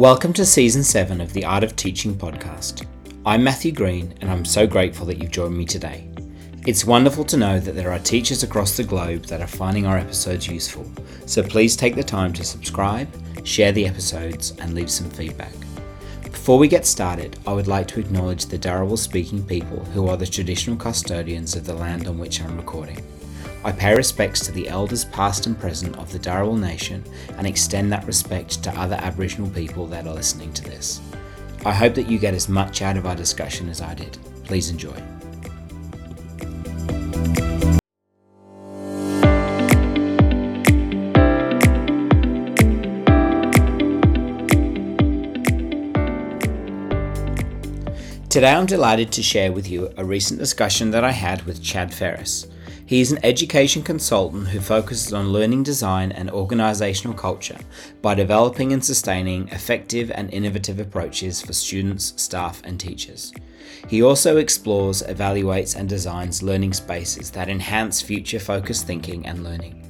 Welcome to Season 7 of the Art of Teaching podcast. I'm Matthew Green, and I'm so grateful that you've joined me today. It's wonderful to know that there are teachers across the globe that are finding our episodes useful, so please take the time to subscribe, share the episodes, and leave some feedback. Before we get started, I would like to acknowledge the Darawal speaking people who are the traditional custodians of the land on which I'm recording. I pay respects to the elders past and present of the Darawal Nation and extend that respect to other Aboriginal people that are listening to this. I hope that you get as much out of our discussion as I did. Please enjoy. Today I'm delighted to share with you a recent discussion that I had with Chad Ferris. He is an education consultant who focuses on learning design and organisational culture by developing and sustaining effective and innovative approaches for students, staff, and teachers. He also explores, evaluates, and designs learning spaces that enhance future focused thinking and learning.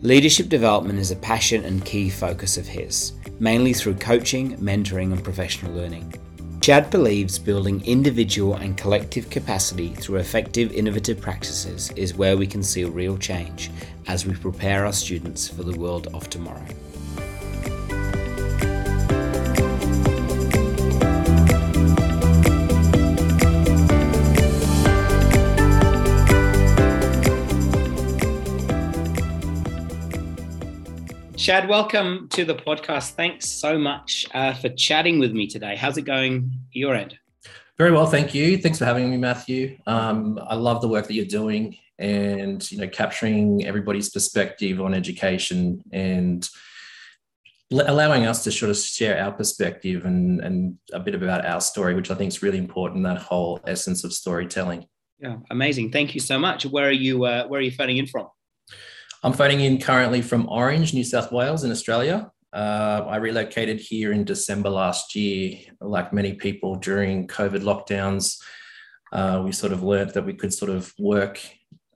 Leadership development is a passion and key focus of his, mainly through coaching, mentoring, and professional learning. Chad believes building individual and collective capacity through effective innovative practices is where we can see real change as we prepare our students for the world of tomorrow. Chad, welcome to the podcast. Thanks so much uh, for chatting with me today. How's it going your end? Very well, thank you. Thanks for having me, Matthew. Um, I love the work that you're doing, and you know, capturing everybody's perspective on education and allowing us to sort of share our perspective and and a bit about our story, which I think is really important. That whole essence of storytelling. Yeah, amazing. Thank you so much. Where are you? Uh, where are you phoning in from? I'm phoning in currently from Orange, New South Wales, in Australia. Uh, I relocated here in December last year. Like many people during COVID lockdowns, uh, we sort of learned that we could sort of work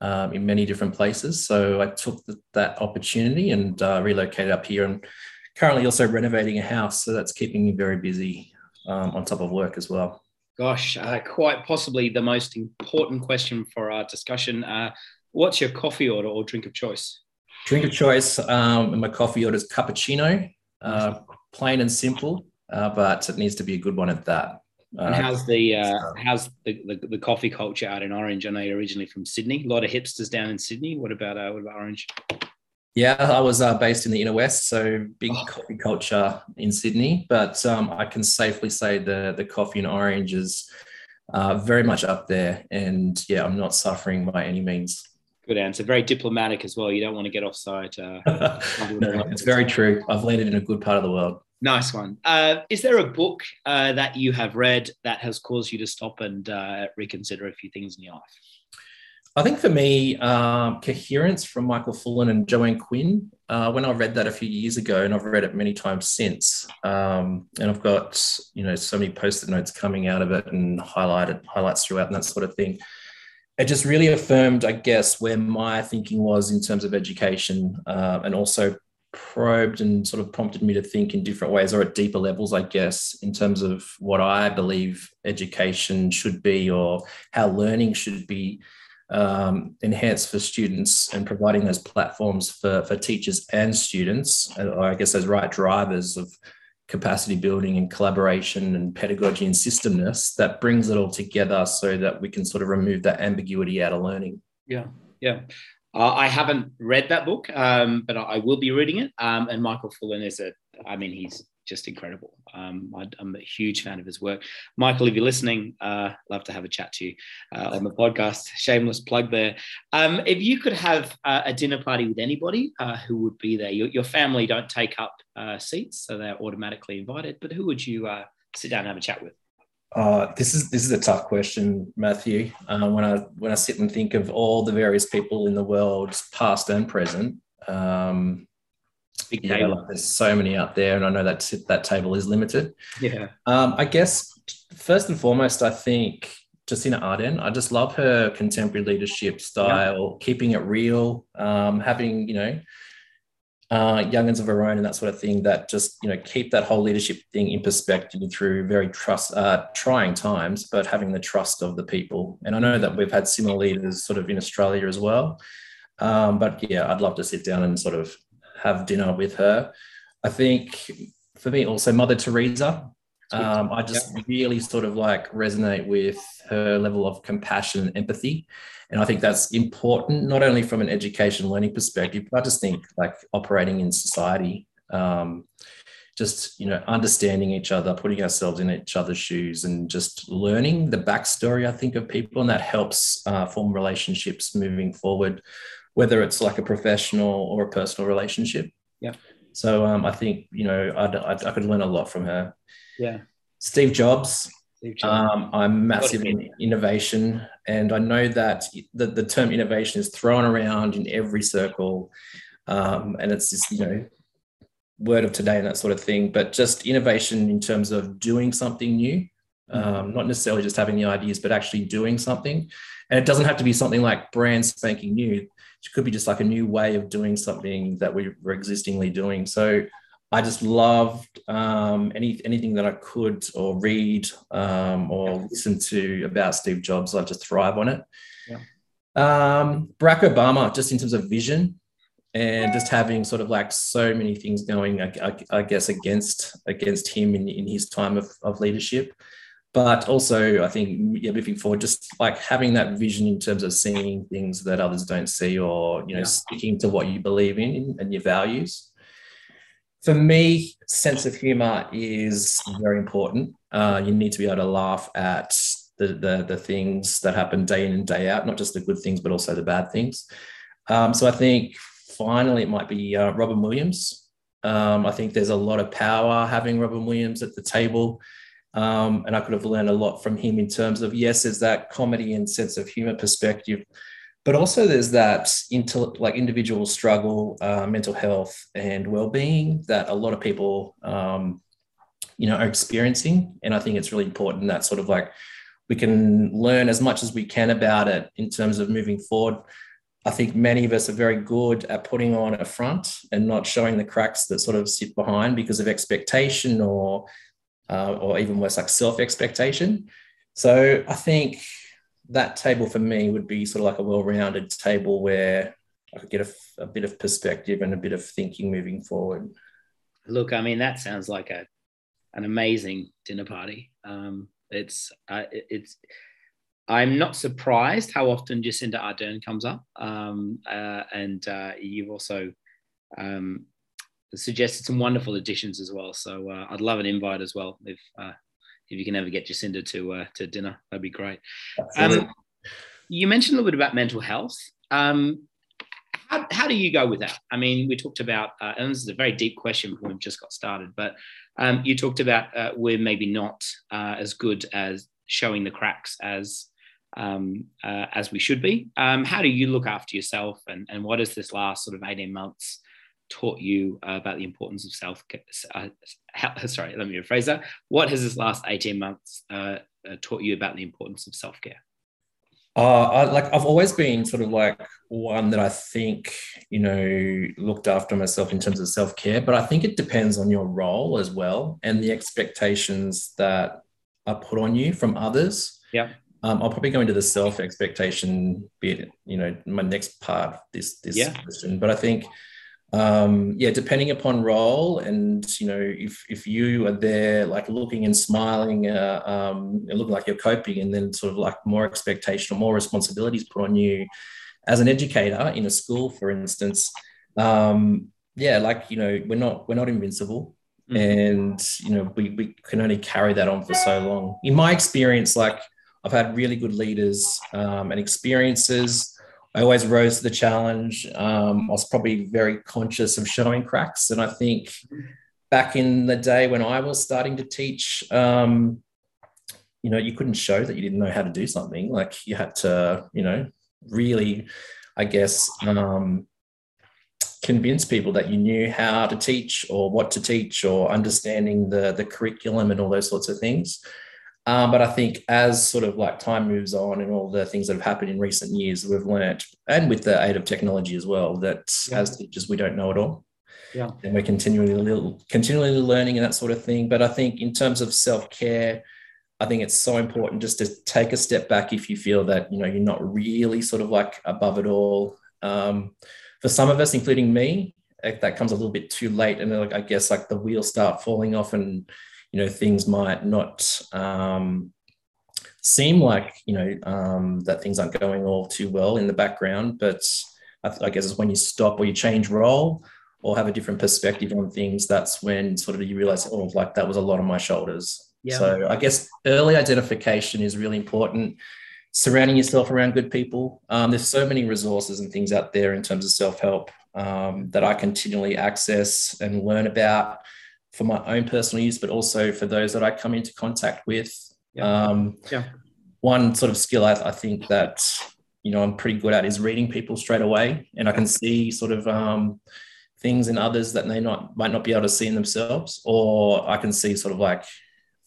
um, in many different places. So I took the, that opportunity and uh, relocated up here. And currently also renovating a house, so that's keeping me very busy um, on top of work as well. Gosh, uh, quite possibly the most important question for our discussion. Uh, What's your coffee order or drink of choice? Drink of choice. Um, my coffee order is cappuccino, uh, plain and simple, uh, but it needs to be a good one at that. and uh, how's the uh, how's the, the, the, coffee culture out in Orange? I know you're originally from Sydney. A lot of hipsters down in Sydney. What about uh, what about Orange? Yeah, I was uh, based in the inner west, so big oh. coffee culture in Sydney. But um, I can safely say the the coffee in Orange is uh, very much up there, and yeah, I'm not suffering by any means. Good answer. Very diplomatic as well. You don't want to get offside. Uh, no, it's very true. I've landed in a good part of the world. Nice one. Uh, is there a book uh, that you have read that has caused you to stop and uh, reconsider a few things in your life? I think for me, um, Coherence from Michael Fullan and Joanne Quinn. Uh, when I read that a few years ago, and I've read it many times since, um, and I've got you know so many post-it notes coming out of it and highlighted highlights throughout and that sort of thing it just really affirmed, I guess, where my thinking was in terms of education uh, and also probed and sort of prompted me to think in different ways or at deeper levels, I guess, in terms of what I believe education should be or how learning should be um, enhanced for students and providing those platforms for, for teachers and students, or I guess those right drivers of capacity building and collaboration and pedagogy and systemness that brings it all together so that we can sort of remove that ambiguity out of learning. Yeah, yeah. Uh, I haven't read that book, um, but I, will be reading it. Um, and Michael Fullan is a, I mean, he's just incredible. Um, I, am a huge fan of his work. Michael, if you're listening, uh, love to have a chat to you uh, on the podcast. Shameless plug there. Um, if you could have uh, a dinner party with anybody, uh, who would be there? Your, your, family don't take up uh, seats, so they're automatically invited. But who would you uh, sit down and have a chat with? this is this is a tough question, Matthew. when I when I sit and think of all the various people in the world, past and present, um, big yeah, table. Like there's so many out there, and I know that that table is limited. Yeah. Um, I guess first and foremost, I think Jacinda Ardern. I just love her contemporary leadership style, yeah. keeping it real, um, having you know uh, youngins of her own and that sort of thing that just you know keep that whole leadership thing in perspective through very trust uh, trying times, but having the trust of the people. And I know that we've had similar leaders sort of in Australia as well. Um, but yeah, I'd love to sit down and sort of have dinner with her. I think for me also Mother Teresa. Um, I just really sort of like resonate with her level of compassion and empathy. And I think that's important, not only from an education learning perspective, but I just think like operating in society, um, just, you know, understanding each other, putting ourselves in each other's shoes and just learning the backstory, I think, of people. And that helps uh, form relationships moving forward, whether it's like a professional or a personal relationship. Yeah. So um, I think, you know, I'd, I'd, I could learn a lot from her. Yeah. Steve Jobs, um, I'm massive in innovation, and I know that the, the term innovation is thrown around in every circle, um, and it's just you know word of today and that sort of thing. But just innovation in terms of doing something new, um, mm-hmm. not necessarily just having the ideas, but actually doing something. And it doesn't have to be something like brand spanking new. It could be just like a new way of doing something that we were existingly doing. So I just loved um, any anything that I could or read um, or listen to about Steve Jobs. I just thrive on it. Yeah. Um, Barack Obama, just in terms of vision and just having sort of like so many things going, I, I, I guess, against against him in, in his time of, of leadership. But also, I think yeah, moving forward, just like having that vision in terms of seeing things that others don't see, or you know, yeah. sticking to what you believe in and your values for me, sense of humor is very important. Uh, you need to be able to laugh at the, the, the things that happen day in and day out, not just the good things, but also the bad things. Um, so I think finally it might be uh, Robin Williams. Um, I think there's a lot of power having Robin Williams at the table. Um, and I could have learned a lot from him in terms of, yes, there's that comedy and sense of humor perspective, but also there's that into like individual struggle, uh, mental health and well-being that a lot of people, um, you know, are experiencing. And I think it's really important that sort of like we can learn as much as we can about it in terms of moving forward. I think many of us are very good at putting on a front and not showing the cracks that sort of sit behind because of expectation or uh, or even worse like self expectation. So I think that table for me would be sort of like a well-rounded table where I could get a, a, bit of perspective and a bit of thinking moving forward. Look, I mean, that sounds like a an amazing dinner party. Um, it's uh, it's. I'm not surprised how often Jacinda Ardern comes up, um, uh, and uh, you've also um, suggested some wonderful additions as well. So uh, I'd love an invite as well if uh, if you can ever get Jacinda to uh, to dinner, that'd be great. Um, you mentioned a little bit about mental health. Um, how, how, do you go with that? I mean, we talked about, uh, and this is a very deep question when we've just got started, but um, you talked about uh, we're maybe not uh, as good as showing the cracks as um, uh, as we should be. Um, how do you look after yourself, and, and what has this last sort of eighteen months taught you uh, about the importance of self uh, sorry let me rephrase that what has this last 18 months uh, uh, taught you about the importance of self-care uh, I, like I've always been sort of like one that I think you know looked after myself in terms of self care, but I think it depends on your role as well and the expectations that are put on you from others. Yeah, um, I'll probably go into the self expectation bit. You know, my next part this this yeah. question, but I think um, yeah, depending upon role, and you know, if if you are there like looking and smiling, uh, um, looking like you're coping, and then sort of like more expectation or more responsibilities put on you as an educator in a school, for instance, um, yeah, like you know, we're not we're not invincible, mm-hmm. and you know, we we can only carry that on for so long. In my experience, like I've had really good leaders um, and experiences I always rose to the challenge. Um, I was probably very conscious of showing cracks. And I think back in the day when I was starting to teach, um, you know, you couldn't show that you didn't know how to do something. Like you had to, you know, really, I guess, um, convince people that you knew how to teach or what to teach or understanding the, the curriculum and all those sorts of things. Um, but I think as sort of like time moves on and all the things that have happened in recent years, we've learnt, and with the aid of technology as well, that yeah. as teachers, we don't know it all. Yeah. And we're continually continually learning and that sort of thing. But I think in terms of self-care, I think it's so important just to take a step back if you feel that you know you're not really sort of like above it all. Um, for some of us, including me, that comes a little bit too late, and like I guess like the wheels start falling off, and you know things might not um, seem like you know um, that things aren't going all too well in the background. But I, I guess it's when you stop or you change role or have a different perspective on things. That's when sort of you realize, oh, like that was a lot on my shoulders. Yeah. So I guess early identification is really important. Surrounding yourself around good people. Um, there's so many resources and things out there in terms of self help um, that I continually access and learn about for my own personal use, but also for those that I come into contact with. Yeah. Um, yeah. One sort of skill I, I, think that you know I'm pretty good at is reading people straight away, and I can see sort of um, things in others that they not might not be able to see in themselves, or I can see sort of like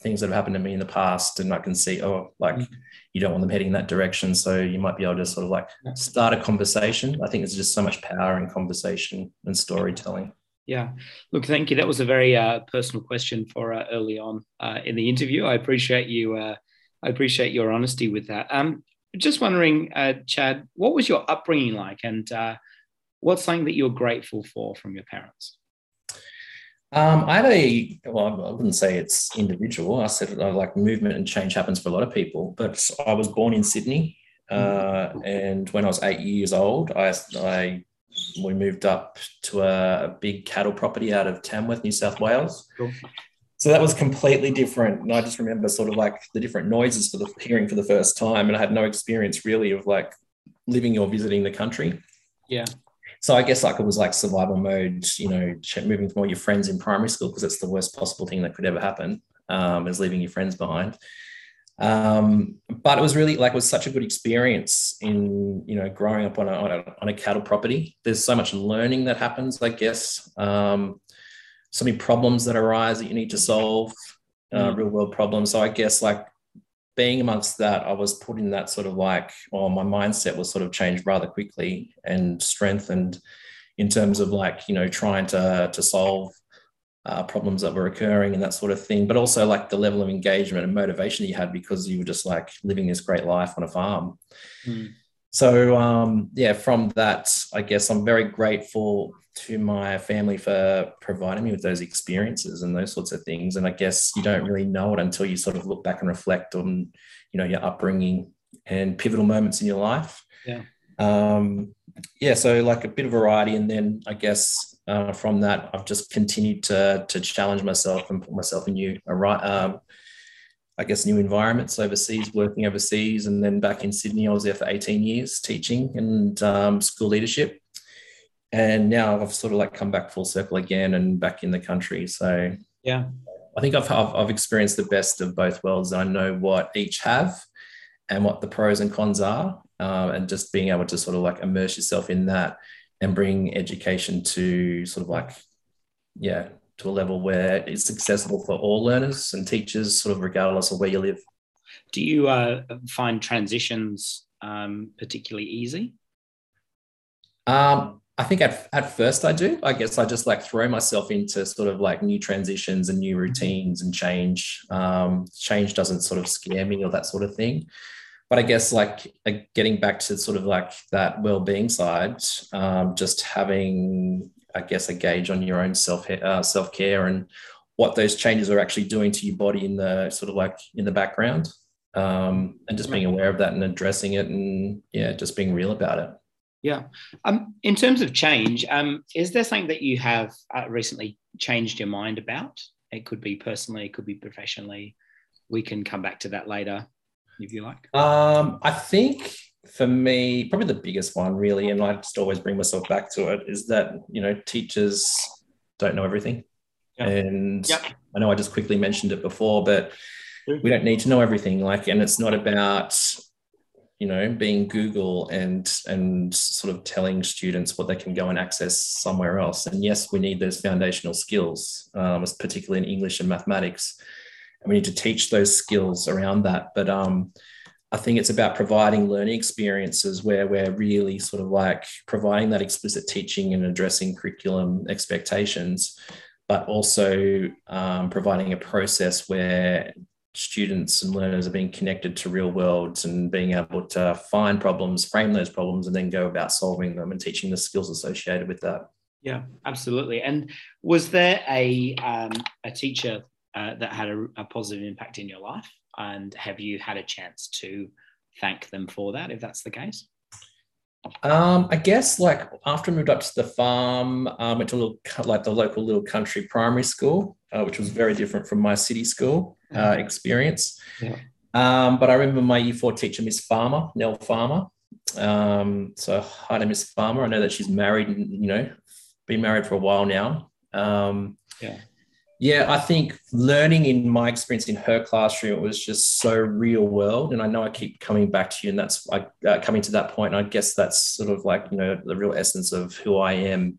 things that have happened to me in the past and I can see, oh, like mm-hmm. you don't want them heading in that direction. So you might be able to sort of like start a conversation. I think there's just so much power in conversation and storytelling. Yeah. Look, thank you. That was a very uh, personal question for uh, early on uh, in the interview. I appreciate you. Uh, I appreciate your honesty with that. Um, just wondering, uh, Chad, what was your upbringing like, and uh, what's something that you're grateful for from your parents? Um, I had a well, I wouldn't say it's individual. I said like movement and change happens for a lot of people, but I was born in Sydney, uh, and when I was eight years old, I, I we moved up to a big cattle property out of Tamworth, New South Wales. Cool. So that was completely different, and I just remember sort of like the different noises for the hearing for the first time, and I had no experience really of like living or visiting the country. Yeah so I guess like it was like survival mode, you know, moving from all your friends in primary school because it's the worst possible thing that could ever happen, um, is leaving your friends behind. Um, but it was really like it was such a good experience in you know growing up on a, on a, on a cattle property. There's so much learning that happens, I guess. Um, so many problems that arise that you need to solve, uh, mm. real world problems. So I guess like being amongst that, I was put in that sort of like, or my mindset was sort of changed rather quickly and strengthened in terms of like, you know, trying to, to solve uh, problems that were occurring and that sort of thing, but also like the level of engagement and motivation you had because you were just like living this great life on a farm. Mm. So um, yeah, from that, I guess I'm very grateful to my family for providing me with those experiences and those sorts of things. And I guess you don't really know it until you sort of look back and reflect on, you know, your upbringing and pivotal moments in your life. Yeah. Um, yeah. So like a bit of variety, and then I guess uh, from that, I've just continued to to challenge myself and put myself in new, um, I guess, new environments overseas, working overseas, and then back in Sydney, I was there for 18 years teaching and um, school leadership and now I've sort of like come back full circle again and back in the country. So yeah, I think I've I've, I've experienced the best of both worlds. I know what each have and what the pros and cons are, uh, and just being able to sort of like immerse yourself in that and bring education to sort of like yeah to a level where it's accessible for all learners and teachers, sort of regardless of where you live. Do you uh, find transitions um, particularly easy? Um, I think at, at first I do. I guess I just like throw myself into sort of like new transitions and new routines and change. Um, change doesn't sort of scare me or that sort of thing. But I guess like uh, getting back to sort of like that well-being side, um, just having I guess a gauge on your own self uh, self care and what those changes are actually doing to your body in the sort of like in the background, um, and just being aware of that and addressing it and yeah, just being real about it. Yeah. Um, in terms of change, um, is there something that you have uh, recently changed your mind about? It could be personally, it could be professionally. We can come back to that later if you like. Um, I think for me, probably the biggest one, really, and I just always bring myself back to it, is that, you know, teachers don't know everything. Yep. And yep. I know I just quickly mentioned it before, but we don't need to know everything. Like, and it's not about you know, being Google and and sort of telling students what they can go and access somewhere else. And yes, we need those foundational skills, um, particularly in English and mathematics, and we need to teach those skills around that. But um, I think it's about providing learning experiences where we're really sort of like providing that explicit teaching and addressing curriculum expectations, but also um, providing a process where students and learners are being connected to real worlds and being able to find problems, frame those problems, and then go about solving them and teaching the skills associated with that. Yeah, absolutely. And was there a um, a teacher uh, that had a, a positive impact in your life? and have you had a chance to thank them for that if that's the case um, I guess like after I moved up to the farm, I went to a little like the local little country primary school, uh, which was very different from my city school uh, mm-hmm. experience. Yeah. Um, but I remember my year four teacher, Miss Farmer, Nell Farmer. Um, so hi to Miss Farmer. I know that she's married and you know been married for a while now. Um, yeah. Yeah, I think learning in my experience in her classroom it was just so real world, and I know I keep coming back to you, and that's like uh, coming to that point. I guess that's sort of like you know the real essence of who I am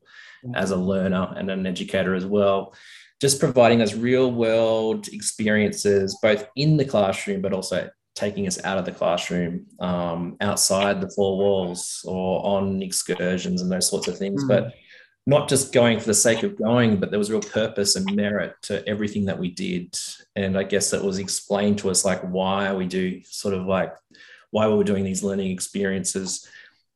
as a learner and an educator as well. Just providing those real world experiences, both in the classroom, but also taking us out of the classroom, um, outside the four walls, or on excursions and those sorts of things. Mm. But not just going for the sake of going, but there was real purpose and merit to everything that we did. And I guess it was explained to us like why we do sort of like why we were doing these learning experiences.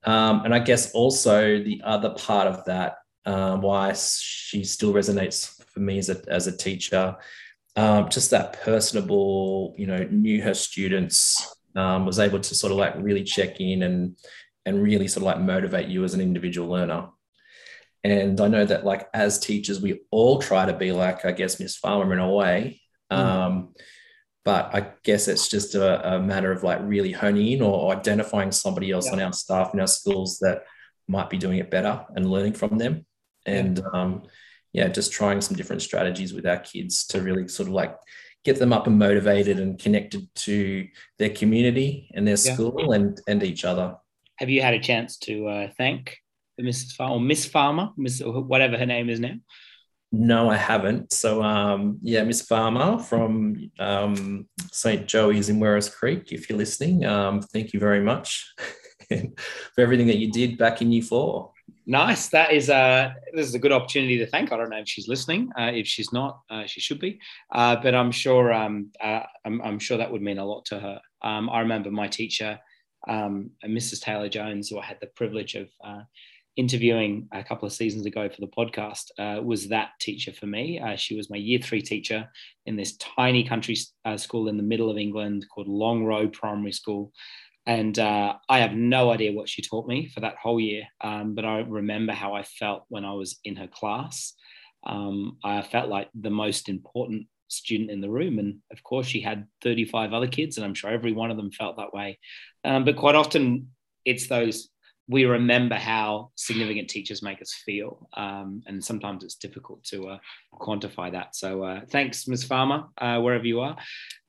Um, and I guess also the other part of that, um, why she still resonates for me as a, as a teacher, um, just that personable, you know, knew her students, um, was able to sort of like really check in and and really sort of like motivate you as an individual learner. And I know that, like, as teachers, we all try to be like, I guess, Miss Farmer in a way. Mm. Um, but I guess it's just a, a, matter of like really honing in or identifying somebody else yeah. on our staff in our schools that might be doing it better and learning from them. And yeah. Um, yeah, just trying some different strategies with our kids to really sort of like get them up and motivated and connected to their community and their yeah. school and and each other. Have you had a chance to uh, thank Mrs. Farmer or Miss Farmer, Miss whatever her name is now? No, I haven't. So um, yeah, Miss Farmer from um, St. Joey's in Werris Creek. If you're listening, um, thank you very much for everything that you did back in Year Four. Nice. That is a uh, this is a good opportunity to thank. I don't know if she's listening. Uh, if she's not, uh, she should be. Uh, but I'm sure um, uh, I'm, I'm, sure that would mean a lot to her. Um, I remember my teacher, um, Mrs. Taylor Jones, who I had the privilege of uh, interviewing a couple of seasons ago for the podcast uh, was that teacher for me. Uh, she was my year three teacher in this tiny country uh, school in the middle of England called Longrow Primary School. And uh, I have no idea what she taught me for that whole year, um, but I remember how I felt when I was in her class. Um, I felt like the most important student in the room. And of course, she had 35 other kids, and I'm sure every one of them felt that way. Um, but quite often, it's those we remember how significant teachers make us feel. Um, and sometimes it's difficult to uh, quantify that. So uh, thanks, Ms. Farmer, uh, wherever you are.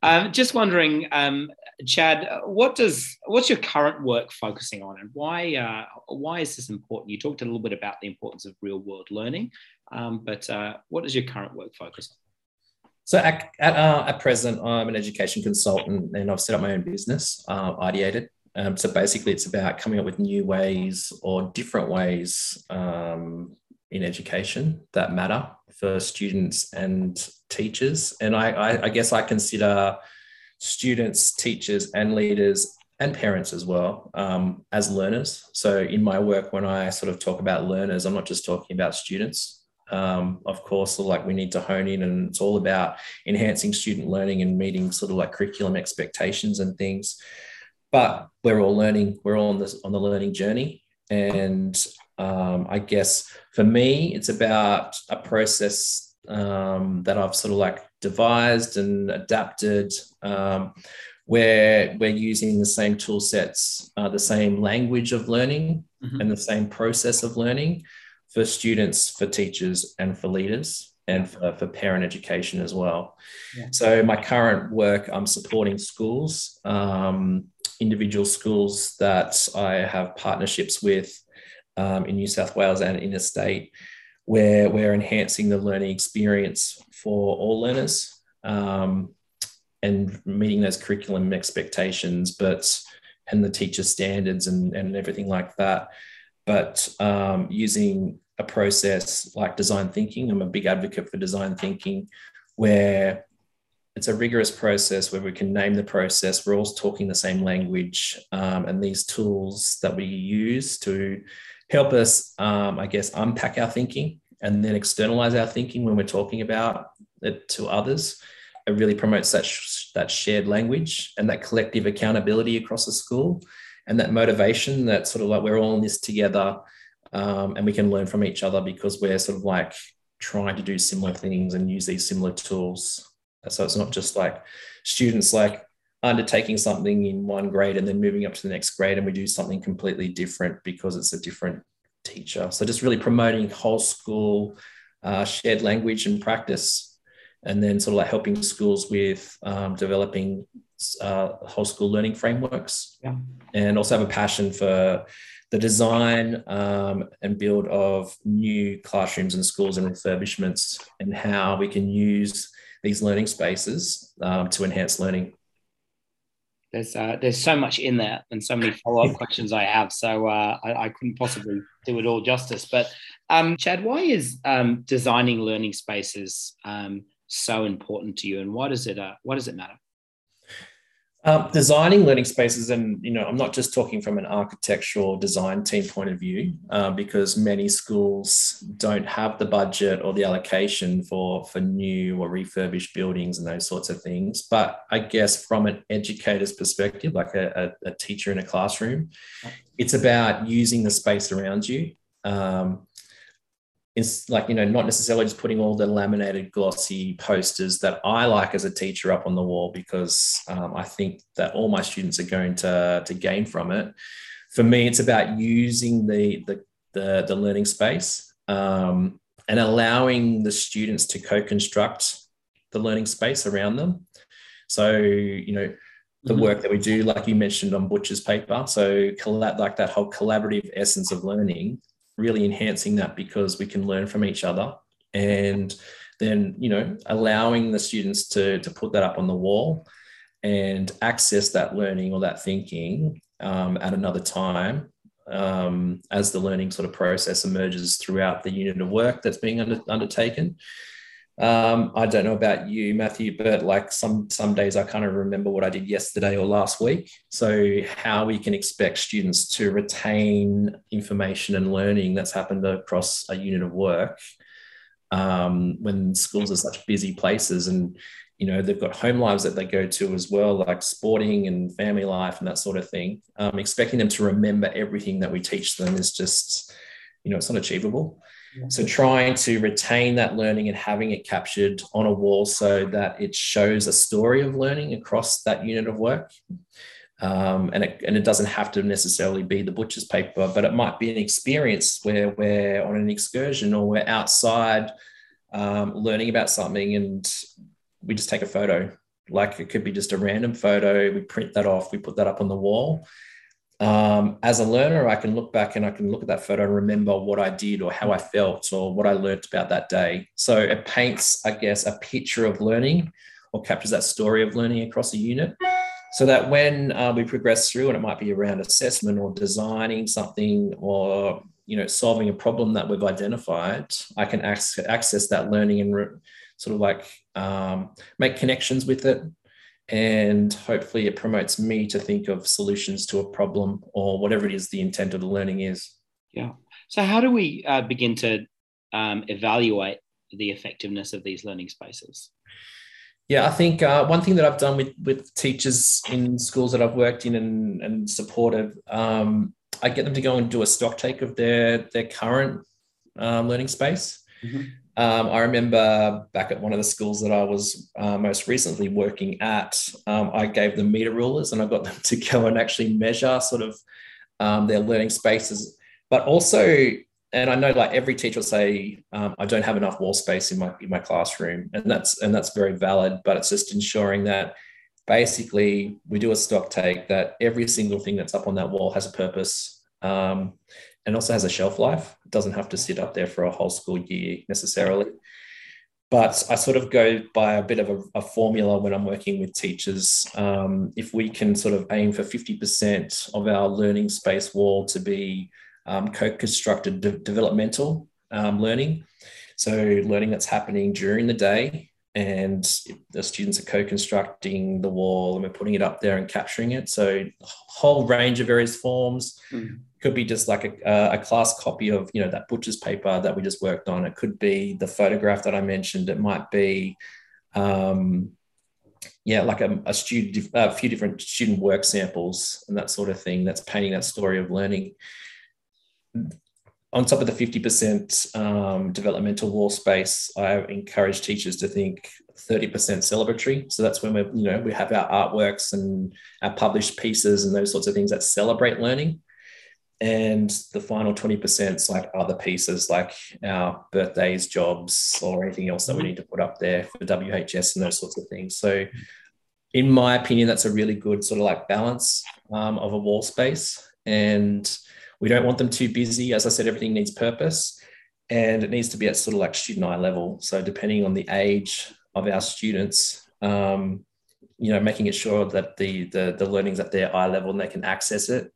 Um, just wondering, um, Chad, what does what's your current work focusing on, and why uh, why is this important? You talked a little bit about the importance of real world learning, um, but uh, what does your current work focus on? So at, at, uh, at, present, I'm an education consultant and I've set up my own business, ideatED. Um, so basically, it's about coming up with new ways or different ways um, in education that matter for students and teachers. And I, I, I, guess I consider students, teachers, and leaders and parents as well um, as learners. So in my work, when I sort of talk about learners, I'm not just talking about students. Um, of course, like we need to hone in, and it's all about enhancing student learning and meeting sort of like curriculum expectations and things but we're all learning. We're all on this on the learning journey, and um, I guess for me, it's about a process um, that I've sort of like devised and adapted, um, where we're using the same tool sets, uh, the same language of learning, mm-hmm. and the same process of learning for students, for teachers, and for leaders and for, for parent education as well. Yeah. So, my current work, I'm supporting schools um, individual schools that I have partnerships with um, in New South Wales and interstate, where we're enhancing the learning experience for all learners. Um, and meeting those curriculum expectations, but and the teacher standards and, and everything like that. But um, using a process like design thinking, I'm a big advocate for design thinking, where it's a rigorous process where we can name the process. We're all talking the same language, um, and these tools that we use to help us, um, I guess, unpack our thinking and then externalize our thinking when we're talking about it to others. It really promotes that sh- that shared language and that collective accountability across the school, and that motivation that sort of like we're all in this together, um, and we can learn from each other because we're sort of like trying to do similar things and use these similar tools. So it's not just like students like undertaking something in one grade and then moving up to the next grade and we do something completely different because it's a different teacher. So just really promoting whole school uh, shared language and practice, and then sort of like helping schools with um, developing uh, whole school learning frameworks, yeah. and also have a passion for the design um, and build of new classrooms and schools and refurbishments, and how we can use these learning spaces um, to enhance learning there's uh, there's so much in there and so many follow up questions I have, so uh, I, I, couldn't possibly do it all justice. But um, Chad, why is um, designing learning spaces um, so important to you, and why does it uh, why does it matter? Um, designing learning spaces, and you know, I'm not just talking from an architectural design team point of view, uh, because many schools don't have the budget or the allocation for for new or refurbished buildings and those sorts of things. But I guess from an educator's perspective, like a, a, a teacher in a classroom, it's about using the space around you. Um, it's like you know not necessarily just putting all the laminated glossy posters that i like as a teacher up on the wall because um, i think that all my students are going to, to gain from it for me it's about using the the, the, the learning space um, and allowing the students to co-construct the learning space around them so you know the mm-hmm. work that we do like you mentioned on butcher's paper so collab- like that whole collaborative essence of learning really enhancing that because we can learn from each other. And then you know allowing the students to to put that up on the wall and access that learning or that thinking um, at another time um, as the learning sort of process emerges throughout the unit of work that's being under, undertaken um, I don't know about you, Matthew, but like some some days I kind of remember what I did yesterday or last week. So how we can expect students to retain information and learning that's happened across a unit of work um, when schools are such busy places and you know they've got home lives that they go to as well like sporting and family life and that sort of thing um, expecting them to remember everything that we teach them is just you know it's not achievable so trying to retain that learning and having it captured on a wall so that it shows a story of learning across that unit of work. Um, and, it, and it doesn't have to necessarily be the butcher's paper, but it might be an experience where we're on an excursion or we're outside um, learning about something and we just take a photo. Like it could be just a random photo. We print that off, we put that up on the wall um, as a learner, I can look back and I can look at that photo and remember what I did or how I felt or what I learned about that day. So it paints, I guess, a picture of learning or captures that story of learning across a unit so that when uh, we progress through and it might be around assessment or designing something or you know solving a problem that we've identified i can access, access that learning and re- sort of like um, make connections with it and hopefully it promotes me to think of solutions to a problem or whatever it is the intent of the learning is. Yeah. So how do we uh, begin to um, evaluate the effectiveness of these learning spaces? Yeah i think uh, one thing that i've done with with teachers in schools that i've worked in and, and supported um, i get them to go and do a stock take of their their current um, learning space. Mm-hmm. Um, I remember back at one of the schools that I was uh, most recently working at, um, I gave them meter rulers and I got them to go and actually measure sort of um, their learning spaces. But also, and I know like every teacher will say, um, I don't have enough wall space in my in my classroom, and that's and that's very valid. But it's just ensuring that basically we do a stock take that every single thing that's up on that wall has a purpose. Um, and also has a shelf life. Doesn't have to sit up there for a whole school year necessarily. but I sort of go by a bit of a, a formula when I'm working with teachers. Um, if we can sort of aim for 50% of our learning space wall to be um, co-constructed de- developmental um, learning, so learning that's happening during the day, and the students are co-constructing the wall, and we're putting it up there and capturing it. So a whole range of various forms. Mm could be just like a, a class copy of you know that butcher's paper that we just worked on. It could be the photograph that i mentioned. It might be um, yeah like a, a student a few different student work samples and that sort of thing that's painting that story of learning. On top of the 50% um, developmental wall space i encourage teachers to think 30% celebratory. So that's when we you know we have our artworks and our published pieces and those sorts of things that celebrate learning and the final 20% is like other pieces like our birthdays jobs or anything else that we mm-hmm. need to put up there for whs and those sorts of things. So in my opinion that's a really good sort of like balance um, of a wall space and we don't want them too busy. As i said everything needs purpose and it needs to be at sort of like student eye level. So depending on the age of our students um, you know making it sure that the, the the learning's at their eye level and they can access it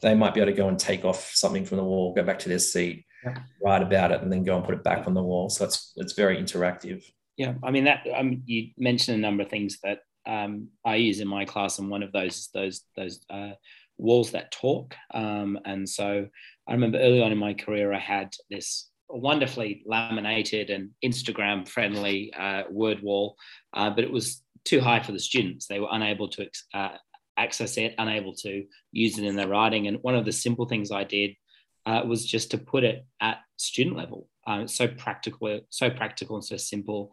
they might be able to go and take off something from the wall, go back to their seat, yeah. write about it, and then go and put it back on the wall. So it's it's very interactive. Yeah, I mean that. Um, you mentioned a number of things that um, I use in my class, and one of those is those those uh, walls that talk. Um, and so I remember early on in my career, I had this wonderfully laminated and Instagram friendly uh, word wall, uh, but it was too high for the students. They were unable to uh, access it, unable to use it in their writing. And one of the simple things I did uh, was just to put it at student level. It's so practical, so practical and so simple.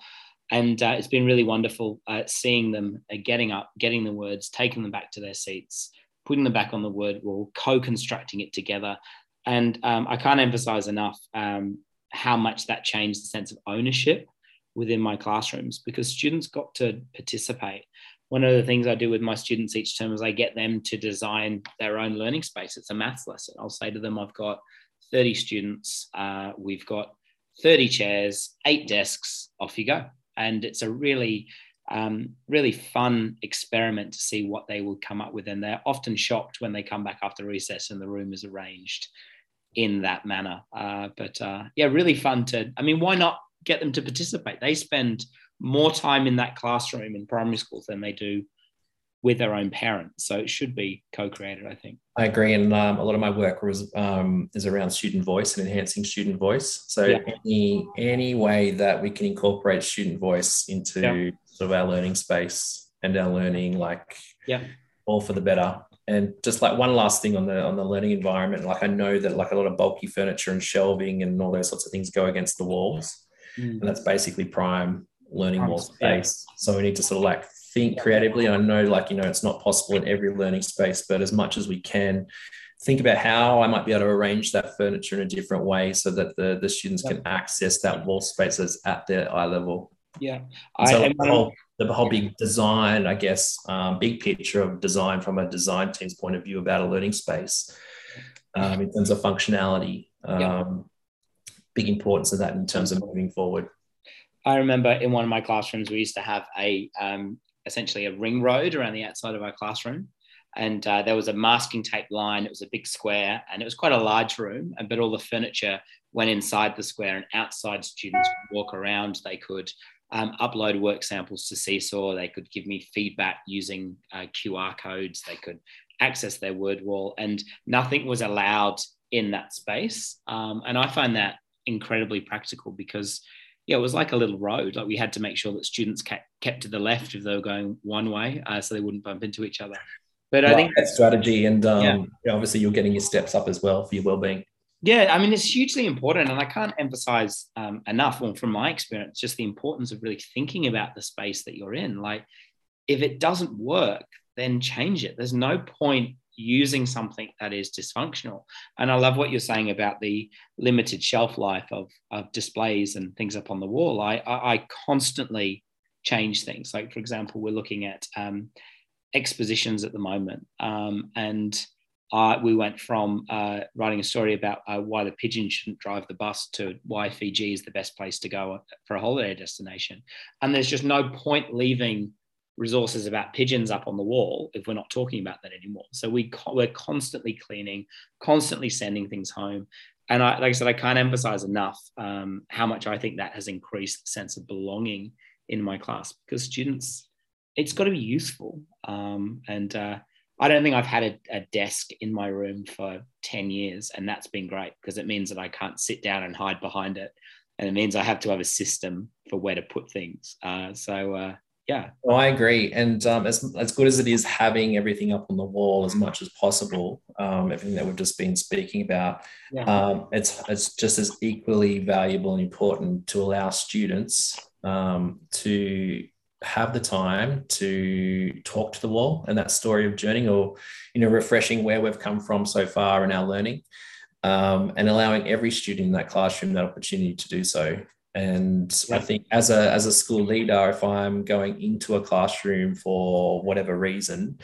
And uh, it's been really wonderful uh, seeing them uh, getting up, getting the words, taking them back to their seats, putting them back on the word wall, co-constructing it together. And um, I can't emphasize enough um, how much that changed the sense of ownership within my classrooms because students got to participate one of the things I do with my students each term is I get them to design their own learning space. It's a maths lesson. I'll say to them, I've got 30 students, uh, we've got 30 chairs, eight desks, off you go. And it's a really, um, really fun experiment to see what they will come up with. And they're often shocked when they come back after recess and the room is arranged in that manner. Uh, but uh, yeah, really fun to, I mean, why not get them to participate? They spend more time in that classroom in primary schools than they do with their own parents. So it should be co-created, I think. I agree, and um, a lot of my work was um, is around student voice and enhancing student voice. So yeah. any any way that we can incorporate student voice into yeah. sort of our learning space and our learning, like yeah, all for the better. And just like one last thing on the on the learning environment, like I know that like a lot of bulky furniture and shelving and all those sorts of things go against the walls, mm. and that's basically prime learning more space. So we need to sort of like think creatively. I know like, you know, it's not possible in every learning space, but as much as we can, think about how I might be able to arrange that furniture in a different way so that the, the students can access that wall space that's at their eye level. Yeah. so I, the, whole, the whole big design, I guess, um, big picture of design from a design team's point of view about a learning space um, in terms of functionality. Um, yeah. Big importance of that in terms of moving forward. I remember in one of my classrooms, we used to have a um, essentially a ring road around the outside of our classroom. And uh, there was a masking tape line. It was a big square and it was quite a large room. But all the furniture went inside the square, and outside students could walk around. They could um, upload work samples to Seesaw. They could give me feedback using uh, QR codes. They could access their word wall, and nothing was allowed in that space. Um, and I find that incredibly practical because yeah, it was like a little road. Like we had to make sure that students kept, kept to the left if they were going one way, uh, so they wouldn't bump into each other. But I think that strategy, and um, yeah. obviously you're getting your steps up as well for your well-being. Yeah, I mean it's hugely important, and I can't emphasize um, enough, well, from my experience, just the importance of really thinking about the space that you're in. Like, if it doesn't work, then change it. There's no point using something that is dysfunctional. And I love what you're saying about the limited shelf life of, of displays and things up on the wall. I, I, I constantly change things. Like, for example, we're looking at um, expositions at the moment. Um, and uh, we went from uh, writing a story about uh, why the pigeon shouldn't drive the bus to why Fiji is the best place to go for a holiday destination. And there's just no point leaving resources about pigeons up on the wall if we're not talking about that anymore. So we we're constantly cleaning, constantly sending things home. And I, like I said, I can't emphasize enough um, how much I think that has increased the sense of belonging in my class because students, it's got to be useful. Um, and uh, I don't think I've had a, a, desk in my room for 10 years. And that's been great because it means that I can't sit down and hide behind it. And it means I have to have a system for where to put things. Uh, so, uh, yeah. Well, I agree. And um, as, as good as it is having everything up on the wall as much as possible, um, everything that we've just been speaking about, yeah. um, it's, it's just as equally valuable and important to allow students um, to have the time to talk to the wall and that story of journeying or you know refreshing where we've come from so far in our learning um, and allowing every student in that classroom that opportunity to do so and yeah. i think as a as a school leader if i'm going into a classroom for whatever reason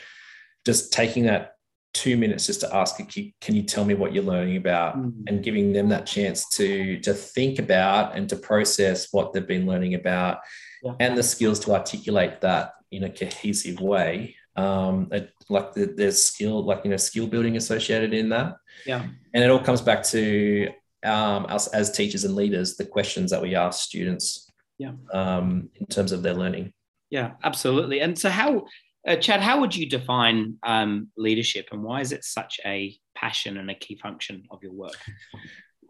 just taking that two minutes just to ask a kid, can you tell me what you're learning about mm. and giving them that chance to to think about and to process what they've been learning about yeah. and the skills to articulate that in a cohesive way. Um, it, like the, there's skill, like you know, skill building associated in that. Yeah, and it all comes back to um, us as teachers and leaders, the questions that we ask students. Yeah, um, in terms of their learning. Yeah, absolutely. And so, how, uh, Chad, how would you define um, leadership, and why is it such a passion and a key function of your work?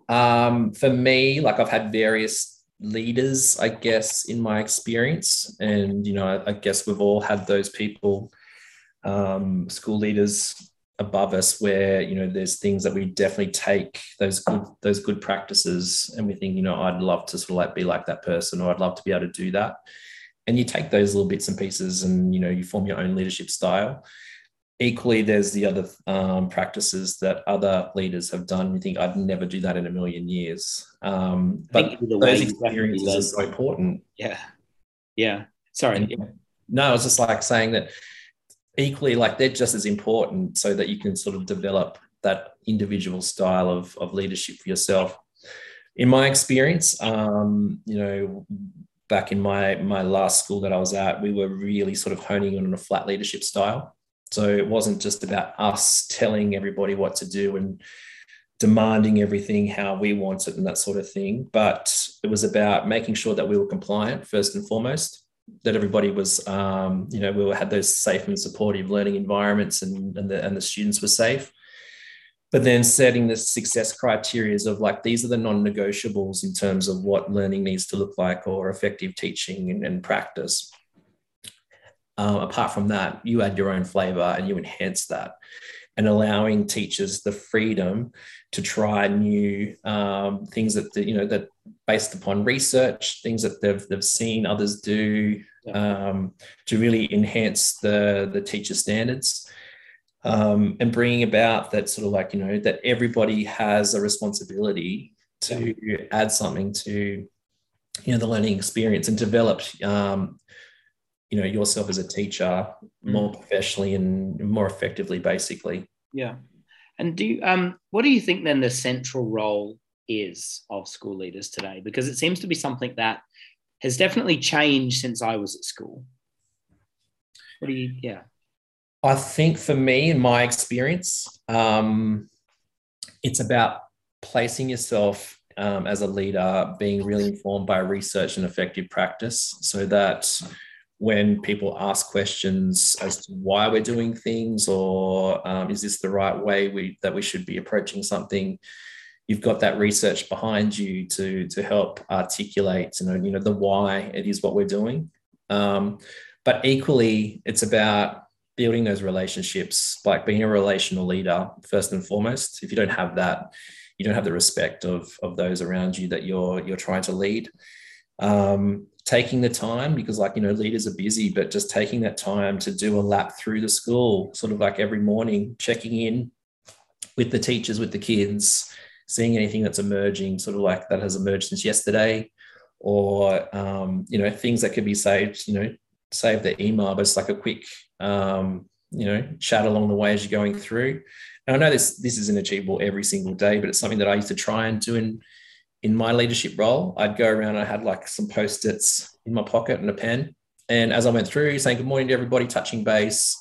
Um, for me, like I've had various leaders, I guess, in my experience. And, you know, I, I guess we've all had those people, um, school leaders above us where, you know, there's things that we definitely take those good, those good practices and we think, you know, I'd love to sort of like be like that person or I'd love to be able to do that. And you take those little bits and pieces and, you know, you form your own leadership style. Equally there's the other um, practices that other leaders have done. You think i'd never do that in a million years. Um, but those experiences are so important. Yeah. Yeah. Sorry. And, no i was just like saying that equally like they're just as important so that you can sort of develop that individual style of, of leadership for yourself in my experience um, you know back in my my last school that i was at we were really sort of honing in on a flat leadership style so it wasn't just about us telling everybody what to do and demanding everything how we want it and that sort of thing. But it was about making sure that we were compliant first and foremost, that everybody was, um, you know, we had those safe and supportive learning environments and, and, the, and the students were safe. But then setting the success criteria of like, these are the non negotiables in terms of what learning needs to look like or effective teaching and, and practice. Um, apart from that, you add your own flavor and you enhance that and allowing teachers the freedom to try new um, things that you know that based upon research things that they've, they've seen others do yeah. um, to really enhance the the teacher standards um, and bringing about that sort of like you know that everybody has a responsibility to yeah. add something to you know the learning experience and develop um, you know yourself as a teacher more mm. professionally and more effectively basically yeah and do um what do you think then the central role is of school leaders today? Because it seems to be something that has definitely changed since i was at school. What do you yeah. I think for me in my experience um it's about placing yourself um, as a leader being really informed by research and effective practice so that when people ask questions as to why we're doing things or um, is this the right way we, that we should be approaching something you've got that research behind you to to help articulate you know, you know the why it is what we're doing. Um, but equally it's about building those relationships like being a relational leader first and foremost. If you don't have that you don't have the respect of of those around you that you're you're trying to lead. Um, taking the time because like you know leaders are busy but just taking that time to do a lap through the school sort of like every morning checking in with the teachers with the kids seeing anything that's emerging sort of like that has emerged since yesterday or um, you know things that could be saved you know save the email but it's like a quick um, you know chat along the way as you're going through. And I know this this isn't achievable every single day, but it's something that I used to try and do in in my leadership role. I'd go around. I had like some post its in my pocket and a pen, and as I went through, saying good morning to everybody, touching base,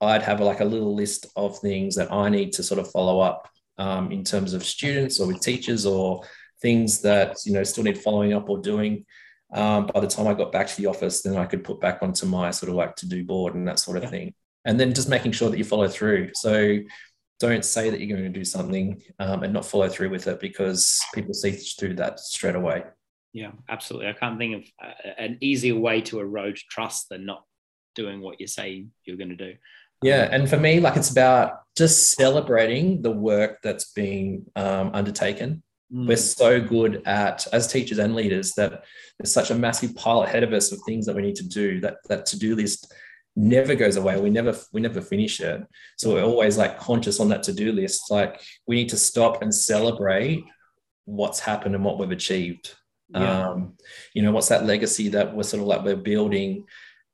I'd have like a little list of things that I need to sort of follow up um, in terms of students or with teachers or things that you know still need following up or doing. Um, by the time I got back to the office, then I could put back onto my sort of like to do board and that sort of thing. And then just making sure that you follow through. So don't say that you're going to do something um, and not follow through with it because people see through that straight away. Yeah, absolutely. I can't think of uh, an easier way to erode trust than not doing what you say you're going to do. Yeah, and for me, like it's about just celebrating the work that's being um, undertaken. Mm. We're so good at, as teachers and leaders, that there's such a massive pile ahead of us of things that we need to do. That that to do list never goes away. We never we never finish it. So we're always like conscious on that to do list. Like we need to stop and celebrate what's happened and what we've achieved. Yeah. Um, you know, what's that legacy that we're sort of like we're building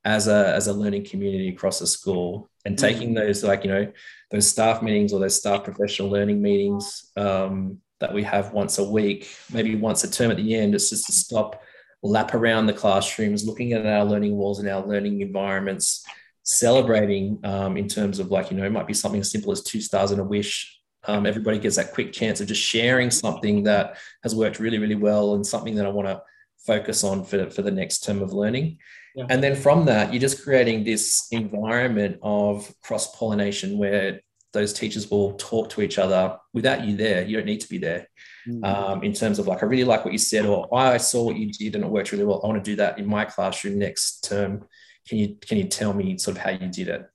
as a as a learning community across the school and mm-hmm. taking those like you know those staff meetings or those staff professional learning meetings um, that we have once a week, maybe once a term at the end, it's just to stop lap around the classrooms, looking at our learning walls and our learning environments, celebrating um, in terms of like, you know, it might be something as simple as two stars and a wish. Um, everybody gets that quick chance of just sharing something that has worked really, really well and something that I want to focus on for, for the next term of learning. Yeah. And then from that, you're just creating this environment of cross pollination where those teachers will talk to each other without you there. You don't need to be there. Mm-hmm. Um, in terms of like, I really like what you said, or I saw what you did and it worked really well. I want to do that in my classroom next term. Can you can you tell me sort of how you did it?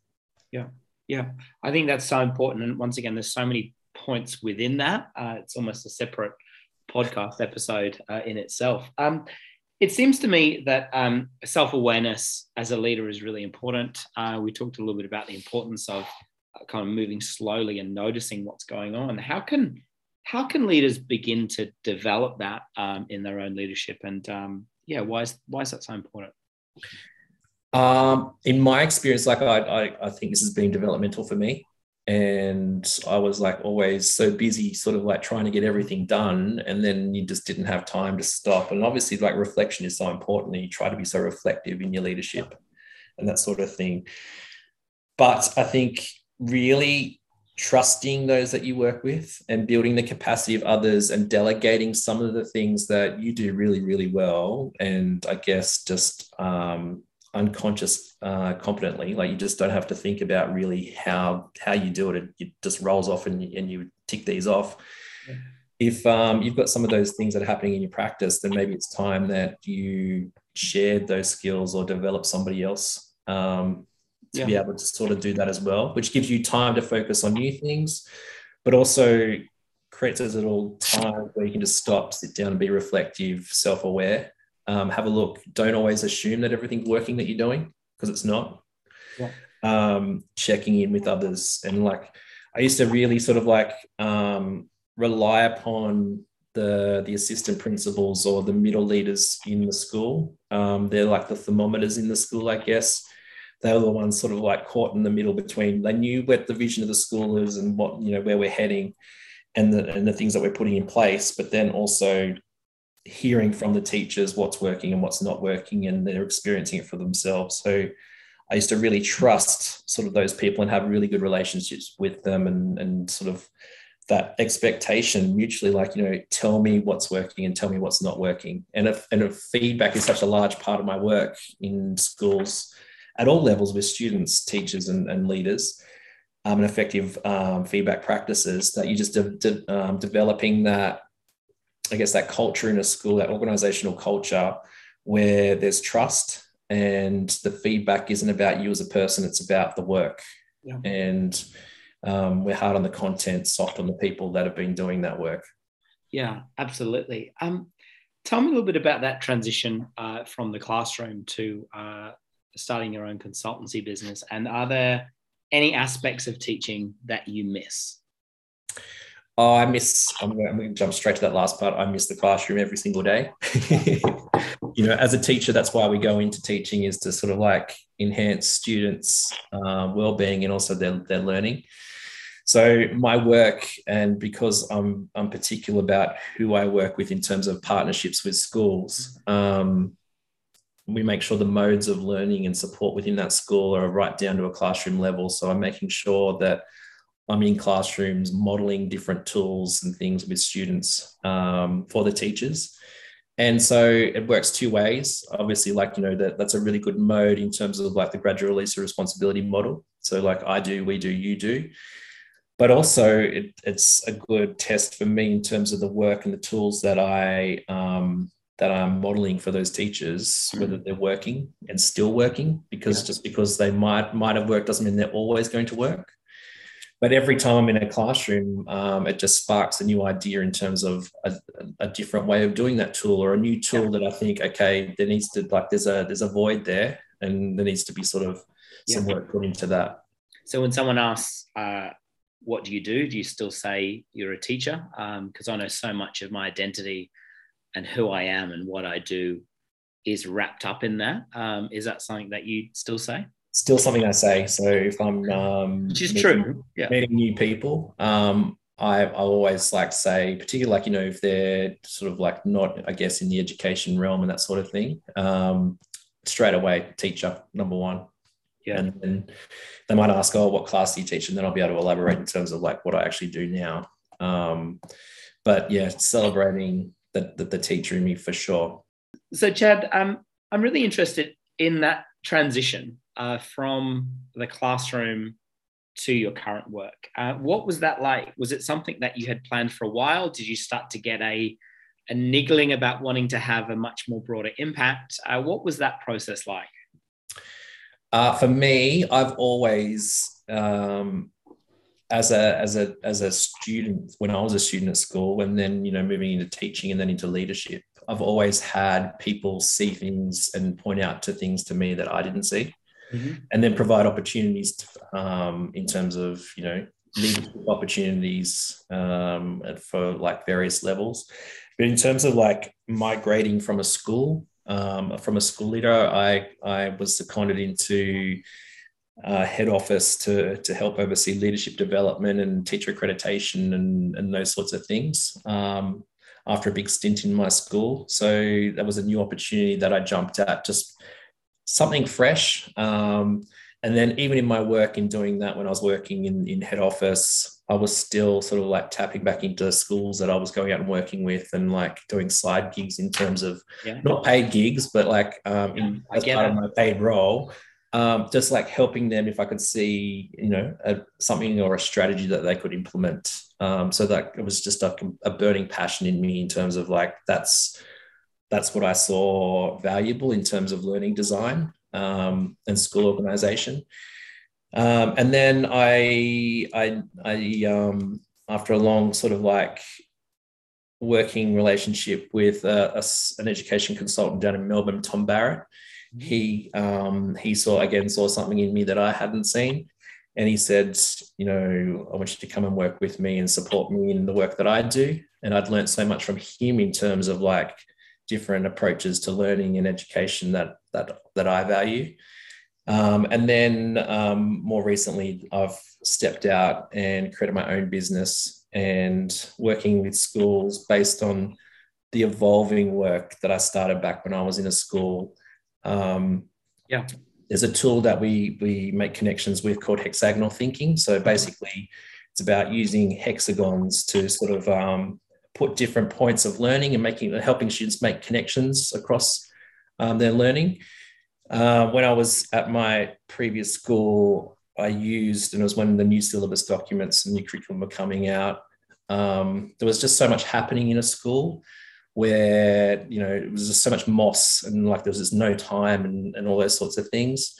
Yeah, yeah. I think that's so important. And once again, there's so many points within that. Uh, it's almost a separate podcast episode uh, in itself. Um, it seems to me that um, self awareness as a leader is really important. Uh, we talked a little bit about the importance of uh, kind of moving slowly and noticing what's going on. How can how can leaders begin to develop that um, in their own leadership? And um, yeah, why is why is that so important? Um, in my experience, like I, I, I think this has been developmental for me, and I was like always so busy, sort of like trying to get everything done, and then you just didn't have time to stop. And obviously, like reflection is so important, and you try to be so reflective in your leadership and that sort of thing. But I think really trusting those that you work with and building the capacity of others and delegating some of the things that you do really really well and i guess just um, unconscious uh, competently. Like you just don't have to think about really how how you do it. It just rolls off and, and you tick these off. Yeah. if um, you've got some of those things that are happening in your practice then maybe it's time that you shared those skills or develop somebody else um, to yeah. be able to sort of do that as well, which gives you time to focus on new things, but also creates a little time where you can just stop, sit down, and be reflective, self aware. Um, have a look. Don't always assume that everything's working that you're doing because it's not. Yeah. Um, checking in with others and like I used to really sort of like um, rely upon the the assistant principals or the middle leaders in the school. Um, they're like the thermometers in the school, I guess they were the ones sort of like caught in the middle between they knew what the vision of the school is and what you know where we're heading and the and the things that we're putting in place but then also hearing from the teachers what's working and what's not working and they're experiencing it for themselves. So i used to really trust sort of those people and have really good relationships with them and and sort of that expectation mutually like you know tell me what's working and tell me what's not working. And if and if feedback is such a large part of my work in schools at all levels with students, teachers, and, and leaders, um, and effective um, feedback practices that you're just de- de- um, developing that, I guess, that culture in a school, that organizational culture where there's trust and the feedback isn't about you as a person, it's about the work. Yeah. And um, we're hard on the content, soft on the people that have been doing that work. Yeah, absolutely. Um, tell me a little bit about that transition uh, from the classroom to uh, starting your own consultancy business? And are there any aspects of teaching that you miss? Oh, I miss, I'm going, to jump straight to that last part. I miss the classroom every single day. you know, as a teacher, that's why we go into teaching is to sort of like enhance students' uh, well-being and also their, their learning. So my work, and because I'm I'm particular about who I work with in terms of partnerships with schools, um, we make sure the modes of learning and support within that school are right down to a classroom level. So I'm making sure that I'm in classrooms modeling different tools and things with students um, for the teachers. And so it works two ways. Obviously, like, you know, that, that's a really good mode in terms of like the gradual release of responsibility model. So, like, I do, we do, you do. But also, it, it's a good test for me in terms of the work and the tools that I um, that I'm modeling for those teachers, whether they're working and still working, because yeah. just because they might might have worked doesn't mean they're always going to work but every time I'm in a classroom, um, it just sparks a new idea in terms of a, a, different way of doing that tool or a new tool that I think, okay, there needs to like there's a there's a void there, and there needs to be sort of some work put into that. So when someone asks, uh, "What do you do?" Do you still say you're a teacher? Because um, I know so much of my identity and who I am and what I do is wrapped up in that. Um, is that something that you still say? still something I say. So if I'm um, which is meeting, true, yeah. meeting new people, um, I I always like say, particularly like you know if they're sort of like not I guess in the education realm and that sort of thing, um, straight away teacher number one. Yeah. And then they might ask, oh, what class do you teach? And then I'll be able to elaborate in terms of like what I actually do now. Um, but yeah, celebrating the, the, the teacher in me for sure. So Chad, um, I'm really interested in that transition uh, from the classroom to your current work. Uh, what was that like? Was it something that you had planned for a while? Did you start to get a, a niggling about wanting to have a much more broader impact? Uh, what was that process like? Uh, for me, I've always, um, as a as a as a student, when I was a student at school, and then you know moving into teaching and then into leadership, I've always had people see things and point out to things to me that I didn't see mm-hmm. and then provide opportunities to, um, in terms of you know leadership opportunities um, for like various levels. But in terms of like migrating from a school, um, from a school leader, I I was seconded into uh, head office to to help oversee leadership development and teacher accreditation and and those sorts of things. Um, after a big stint in my school, so that was a new opportunity that I jumped at just something fresh. Um, and then even in my work in doing that, when I was working in, in head office, I was still sort of like tapping back into schools that I was going out and working with and like doing side gigs in terms of yeah. not paid gigs, but like um, in, as part of my paid role, um, just like helping them if I could see, you know, a, something or a strategy that they could implement. Um, so that it was just a, a burning passion in me in terms of like, that's, that's what I saw valuable in terms of learning design um, and school organization. Um, and then I, I, I um, after a long sort of like working relationship with a, a, an education consultant down in Melbourne, Tom Barrett. He um, he saw again saw something in me that I hadn't seen, and he said, you know, I want you to come and work with me and support me in the work that I do. And I'd learned so much from him in terms of like different approaches to learning and education that that that I value. Um, and then um, more recently, I've stepped out and created my own business and working with schools based on the evolving work that I started back when I was in a school. Um, yeah, there's a tool that we we make connections with called hexagonal thinking. So basically, it's about using hexagons to sort of um, put different points of learning and making helping students make connections across um, their learning. Uh, when I was at my previous school, I used, and it was when the new syllabus documents and new curriculum were coming out. Um, there was just so much happening in a school where you know it was just so much moss and like there was just no time and, and all those sorts of things.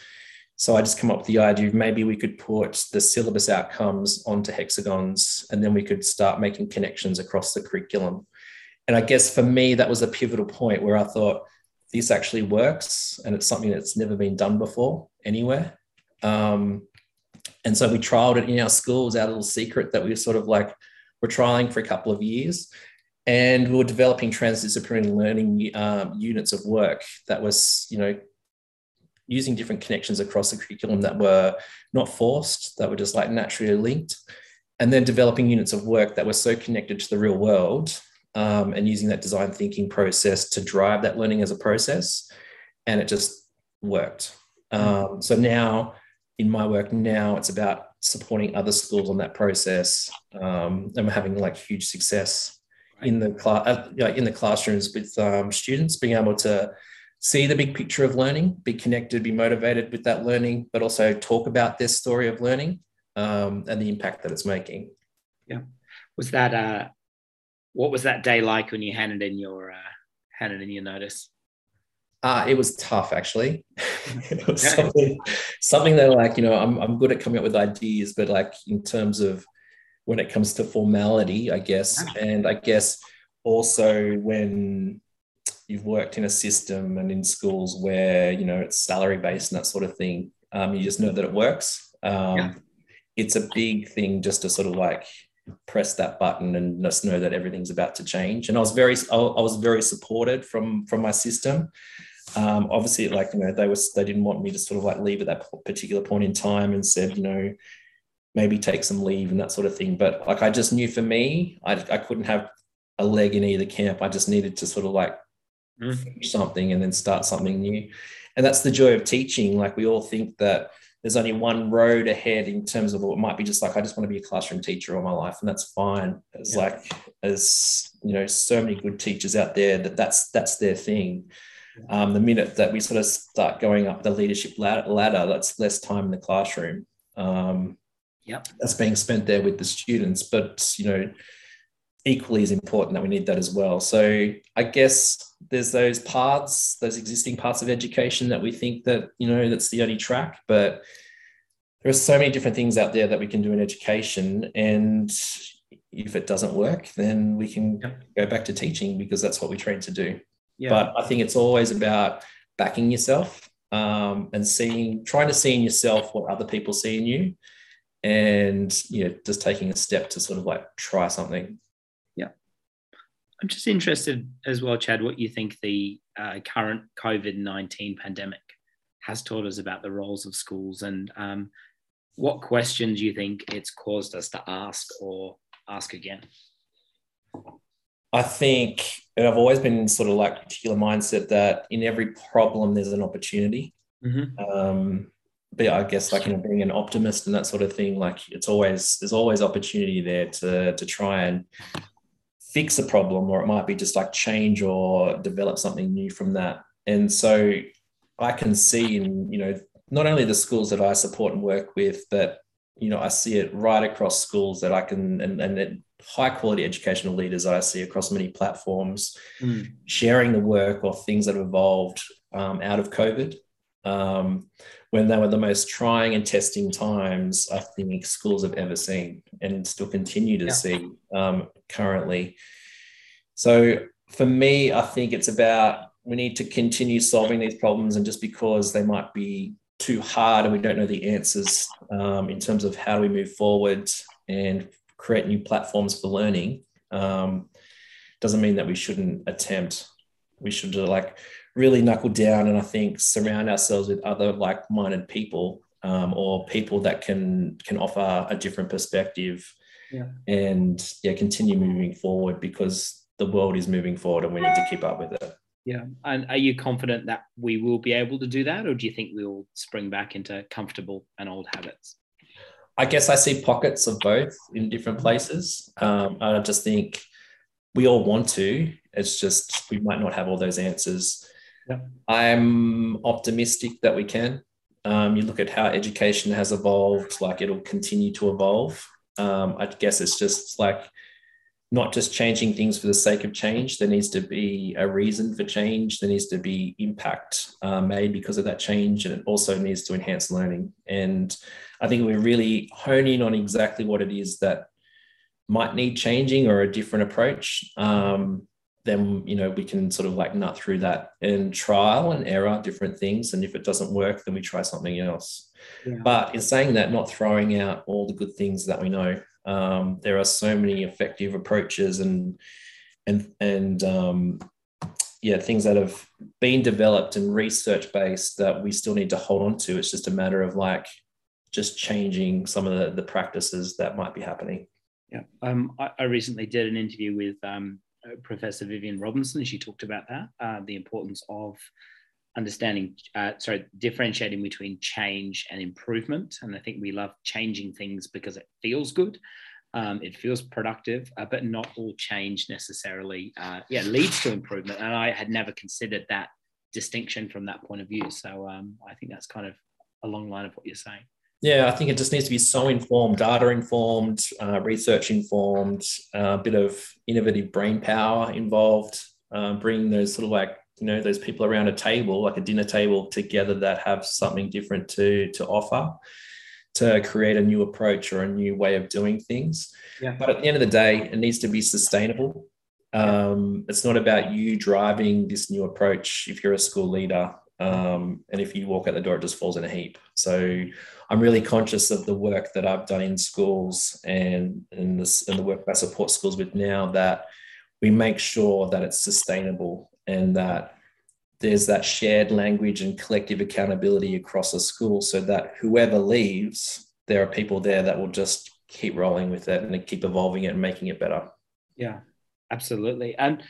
So I just come up with the idea of maybe we could put the syllabus outcomes onto hexagons and then we could start making connections across the curriculum. And I guess for me, that was a pivotal point where I thought this actually works and it's something that's never been done before anywhere. Um, and so we trialed it in our schools, our little secret that we were sort of like, we're trialing for a couple of years. And we were developing transdisciplinary learning um, units of work that was, you know, using different connections across the curriculum that were not forced, that were just like naturally linked. and then developing units of work that were so connected to the real world um, and using that design thinking process to drive that learning as a process. And it just worked. Um, so now in my work now, it's about supporting other schools on that process. Um, and we're having like huge success in the class, uh, in the classrooms with um, students being able to see the big picture of learning, be connected, be motivated with that learning, but also talk about their story of learning um, and the impact that it's making. Yeah, was that uh, what was that day like when you handed in your uh, handed in your notice? Uh, it was tough actually. it was something, something that like you know I'm I'm good at coming up with ideas, but like in terms of when it comes to formality, I guess, and I guess also when you've worked in a system and in schools where you know it's salary based and that sort of thing, um, you just know that it works. Um, yeah it's a big thing just to sort of like press that button and just know that everything's about to change. And I was very, I was very supported from from my system. Um, obviously, like you know, they was they didn't want me to sort of like leave at that particular point in time, and said, you know, maybe take some leave and that sort of thing. But like I just knew for me, I I couldn't have a leg in either camp. I just needed to sort of like mm. finish something and then start something new. And that's the joy of teaching. Like we all think that there's only one road ahead in terms of what might be just like I just want to be a classroom teacher all my life, and that's fine. It's yeah. like there's you know so many good teachers out there that that's that's their thing. Um, the minute that we sort of start going up the leadership ladder, that's less time in the classroom. Um, yep. that's being spent there with the students, but you know equally as important that we need that as well. So I guess there's those parts, those existing parts of education that we think that, you know, that's the only track, but there are so many different things out there that we can do in education. And if it doesn't work, then we can go back to teaching because that's what we train to do. Yeah. But I think it's always about backing yourself um, and seeing, trying to see in yourself what other people see in you and you know just taking a step to sort of like try something Yeah. I'm just interested as well, Chad, what you think the uh, current COVID 19 pandemic has taught us about the roles of schools and um, what questions you think it's caused us to ask or ask again? I think, and I've always been sort of like particular mindset that in every problem there's an opportunity. Mm-hmm. Um, but I guess like you know being an optimist and that sort of thing, like it's always there's always opportunity there to to try and fix a problem or it might be just like change or develop something new from that and so i can see in you know not only the schools that i support and work with but you know i see it right across schools that i can and, and high quality educational leaders i see across many platforms mm. sharing the work or things that have evolved um, out of covid um, when they were the most trying and testing times I think schools have ever seen and still continue to yeah. see um, currently. So for me, I think it's about we need to continue solving these problems, and just because they might be too hard and we don't know the answers um, in terms of how do we move forward and create new platforms for learning, um, doesn't mean that we shouldn't attempt. We should like really knuckle down and I think surround ourselves with other like-minded people um, or people that can can offer a different perspective. Yeah. and yeah continue moving forward because the world is moving forward and we need to keep up with it. Yeah. And are you confident that we will be able to do that or do you think we'll spring back into comfortable and old habits? I guess i see pockets of both in different places. Um, i just think we all want to. It's just we might not have all those answers yeah. I'm optimistic that we can. Um, you look at how education has evolved, like it'll continue to evolve. Um, I guess it's just like not just changing things for the sake of change. There needs to be a reason for change. There needs to be impact uh, made because of that change. And it also needs to enhance learning. And I think we're really honing on exactly what it is that might need changing or a different approach. Um, then you know we can sort of like nut through that and trial and error different things and if it doesn't work then we try something else yeah. but in saying that not throwing out all the good things that we know um, there are so many effective approaches and and and um, yeah things that have been developed and research based that we still need to hold on to it's just a matter of like just changing some of the, the practices that might be happening. Yeah, um, I, I, recently did an interview with um, Professor Viviane Robinson. She talked about that, uh, the importance of understanding, uh, sorry, differentiating between change and improvement. And I think we love changing things because it feels good. Um, it feels productive, uh, but not all change necessarily, uh, yeah, leads to improvement. And I had never considered that distinction from that point of view. So um, I think that's kind of a long line of what you're saying. Yeah, I think it just needs to be so informed, data informed, uh, research informed, uh, a bit of innovative brain power involved, uh, bringing those sort of like you know those people around a table, like a dinner table, together that have something different to to offer, to create a new approach or a new way of doing things. Yeah. But at the end of the day, it needs to be sustainable. Um, it's not about you driving this new approach if you're a school leader um, and if you walk out the door, it just falls in a heap. So I'm really conscious of the work that I've done in schools and in this and the work I support schools with now that we make sure that it's sustainable and that there's that shared language and collective accountability across a school so that whoever leaves, there are people there that will just keep rolling with it and keep evolving it and making it better. Yeah, absolutely. And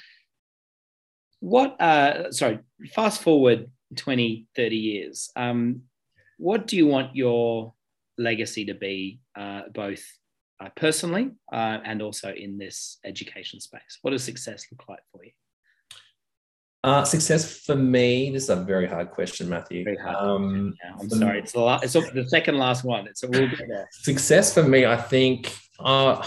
what, uh, sorry, fast forward 20, 30 years, um, what do you want your legacy to be, uh, both uh, personally uh, and also in this education space? What does success look like for you? Uh, success for me. This is a very hard question, Matthew. Very hard. Um, yeah, I'm sorry. It's the, last, it's the second last one. It's a there. Success for me, I think. Uh,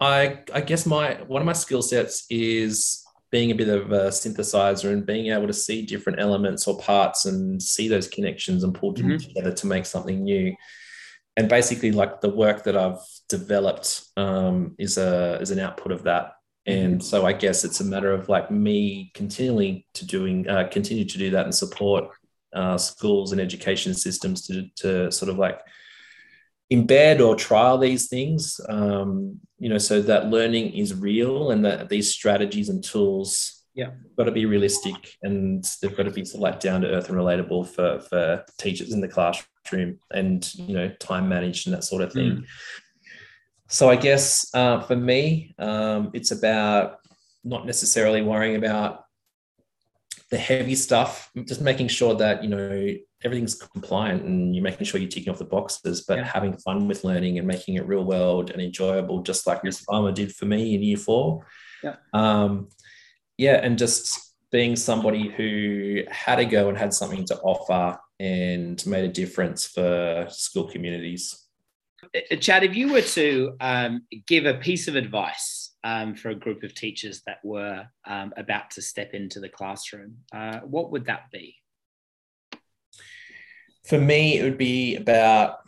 I I guess my one of my skill sets is being a bit of a synthesizer and being able to see different elements or parts and see those connections and pull them mm-hmm. together to make something new. And basically, like the work that I've developed um, is a is an output of that. And so I guess it's a matter of like me continually to doing uh, continue to do that and support uh, schools and education systems to to sort of like embed or trial these things um, you know so that learning is real and that these strategies and tools yeah got to be realistic and they've got to be sort of like down to earth and relatable for for teachers in the classroom and you know time managed and that sort of thing mm. so i guess uh, for me um, it's about not necessarily worrying about the heavy stuff just making sure that you know everything's compliant and you're making sure you're ticking off the boxes, but yeah. having fun with learning and making it real world and enjoyable, just like Miss Farmer did for me in year four. Yeah. Um, yeah, and just being somebody who had a go and had something to offer and made a difference for school communities. Uh, Chad, if you were to um, give a piece of advice um, for a group of teachers that were um, about to step into the classroom, uh, what would that be? For me, it would be about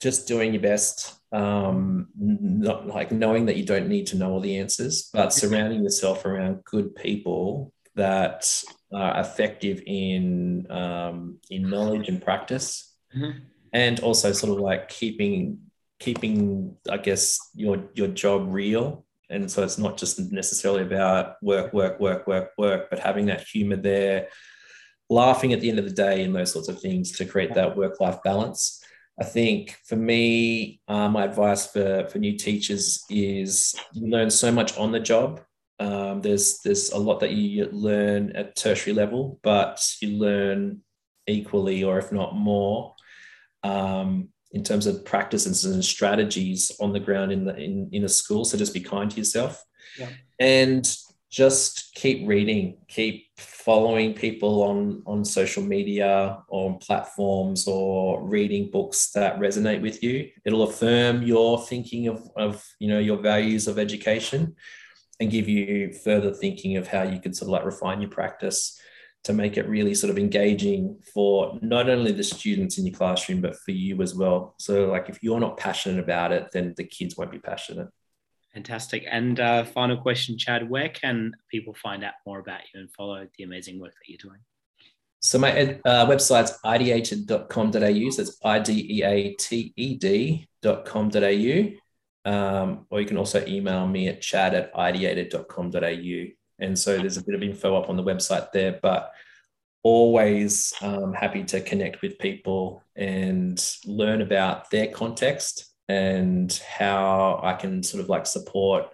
just doing your best, um, not like knowing that you don't need to know all the answers, but surrounding yourself around good people that are effective in um, in knowledge and practice, mm-hmm. and also sort of like keeping keeping I guess your your job real. And so it's not just necessarily about work, work, work, work, work, but having that humor there, laughing at the end of the day and those sorts of things to create that work life balance. I think for me, uh, my advice for, for new teachers is you learn so much on the job. Um, there's there's a lot that you learn at tertiary level, but you learn equally, or if not more, um, in terms of practices and strategies on the ground in the in, in a school. So just be kind to yourself. Yeah. And just keep reading, keep following people on on social media or on platforms or reading books that resonate with you. It'll affirm your thinking of, of you know your values of education and give you further thinking of how you can sort of like refine your practice to make it really sort of engaging for not only the students in your classroom but for you as well. So like if you're not passionate about it, then the kids won't be passionate. Fantastic. And uh, final question, Chad, where can people find out more about you and follow the amazing work that you're doing? So my uh, website's ideated.com.au. So it's I-D-E-A-T-E-D.com.au. Um, or you can also email me at chad at ideated.com.au. And so there's a bit of info up on the website there, but always um, happy to connect with people and learn about their context and how I can sort of like support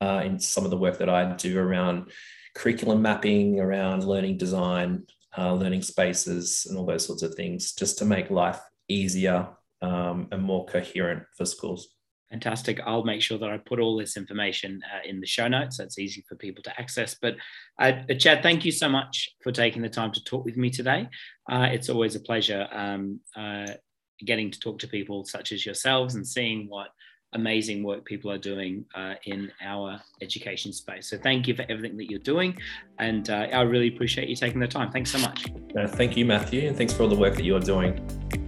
uh, in some of the work that I do around curriculum mapping, around learning design, uh, learning spaces, and all those sorts of things, just to make life easier um, and more coherent for schools. Fantastic. I'll make sure that I put all this information uh, in the show notes so it's easy for people to access. But uh, Chad, thank you so much for taking the time to talk with me today. Uh, it's always a pleasure um, uh, getting to talk to people such as yourselves and seeing what amazing work people are doing uh, in our education space. So thank you for everything that you're doing. And uh, I really appreciate you taking the time. Thanks so much. thank you, Matthew. And thanks for all the work that you are doing.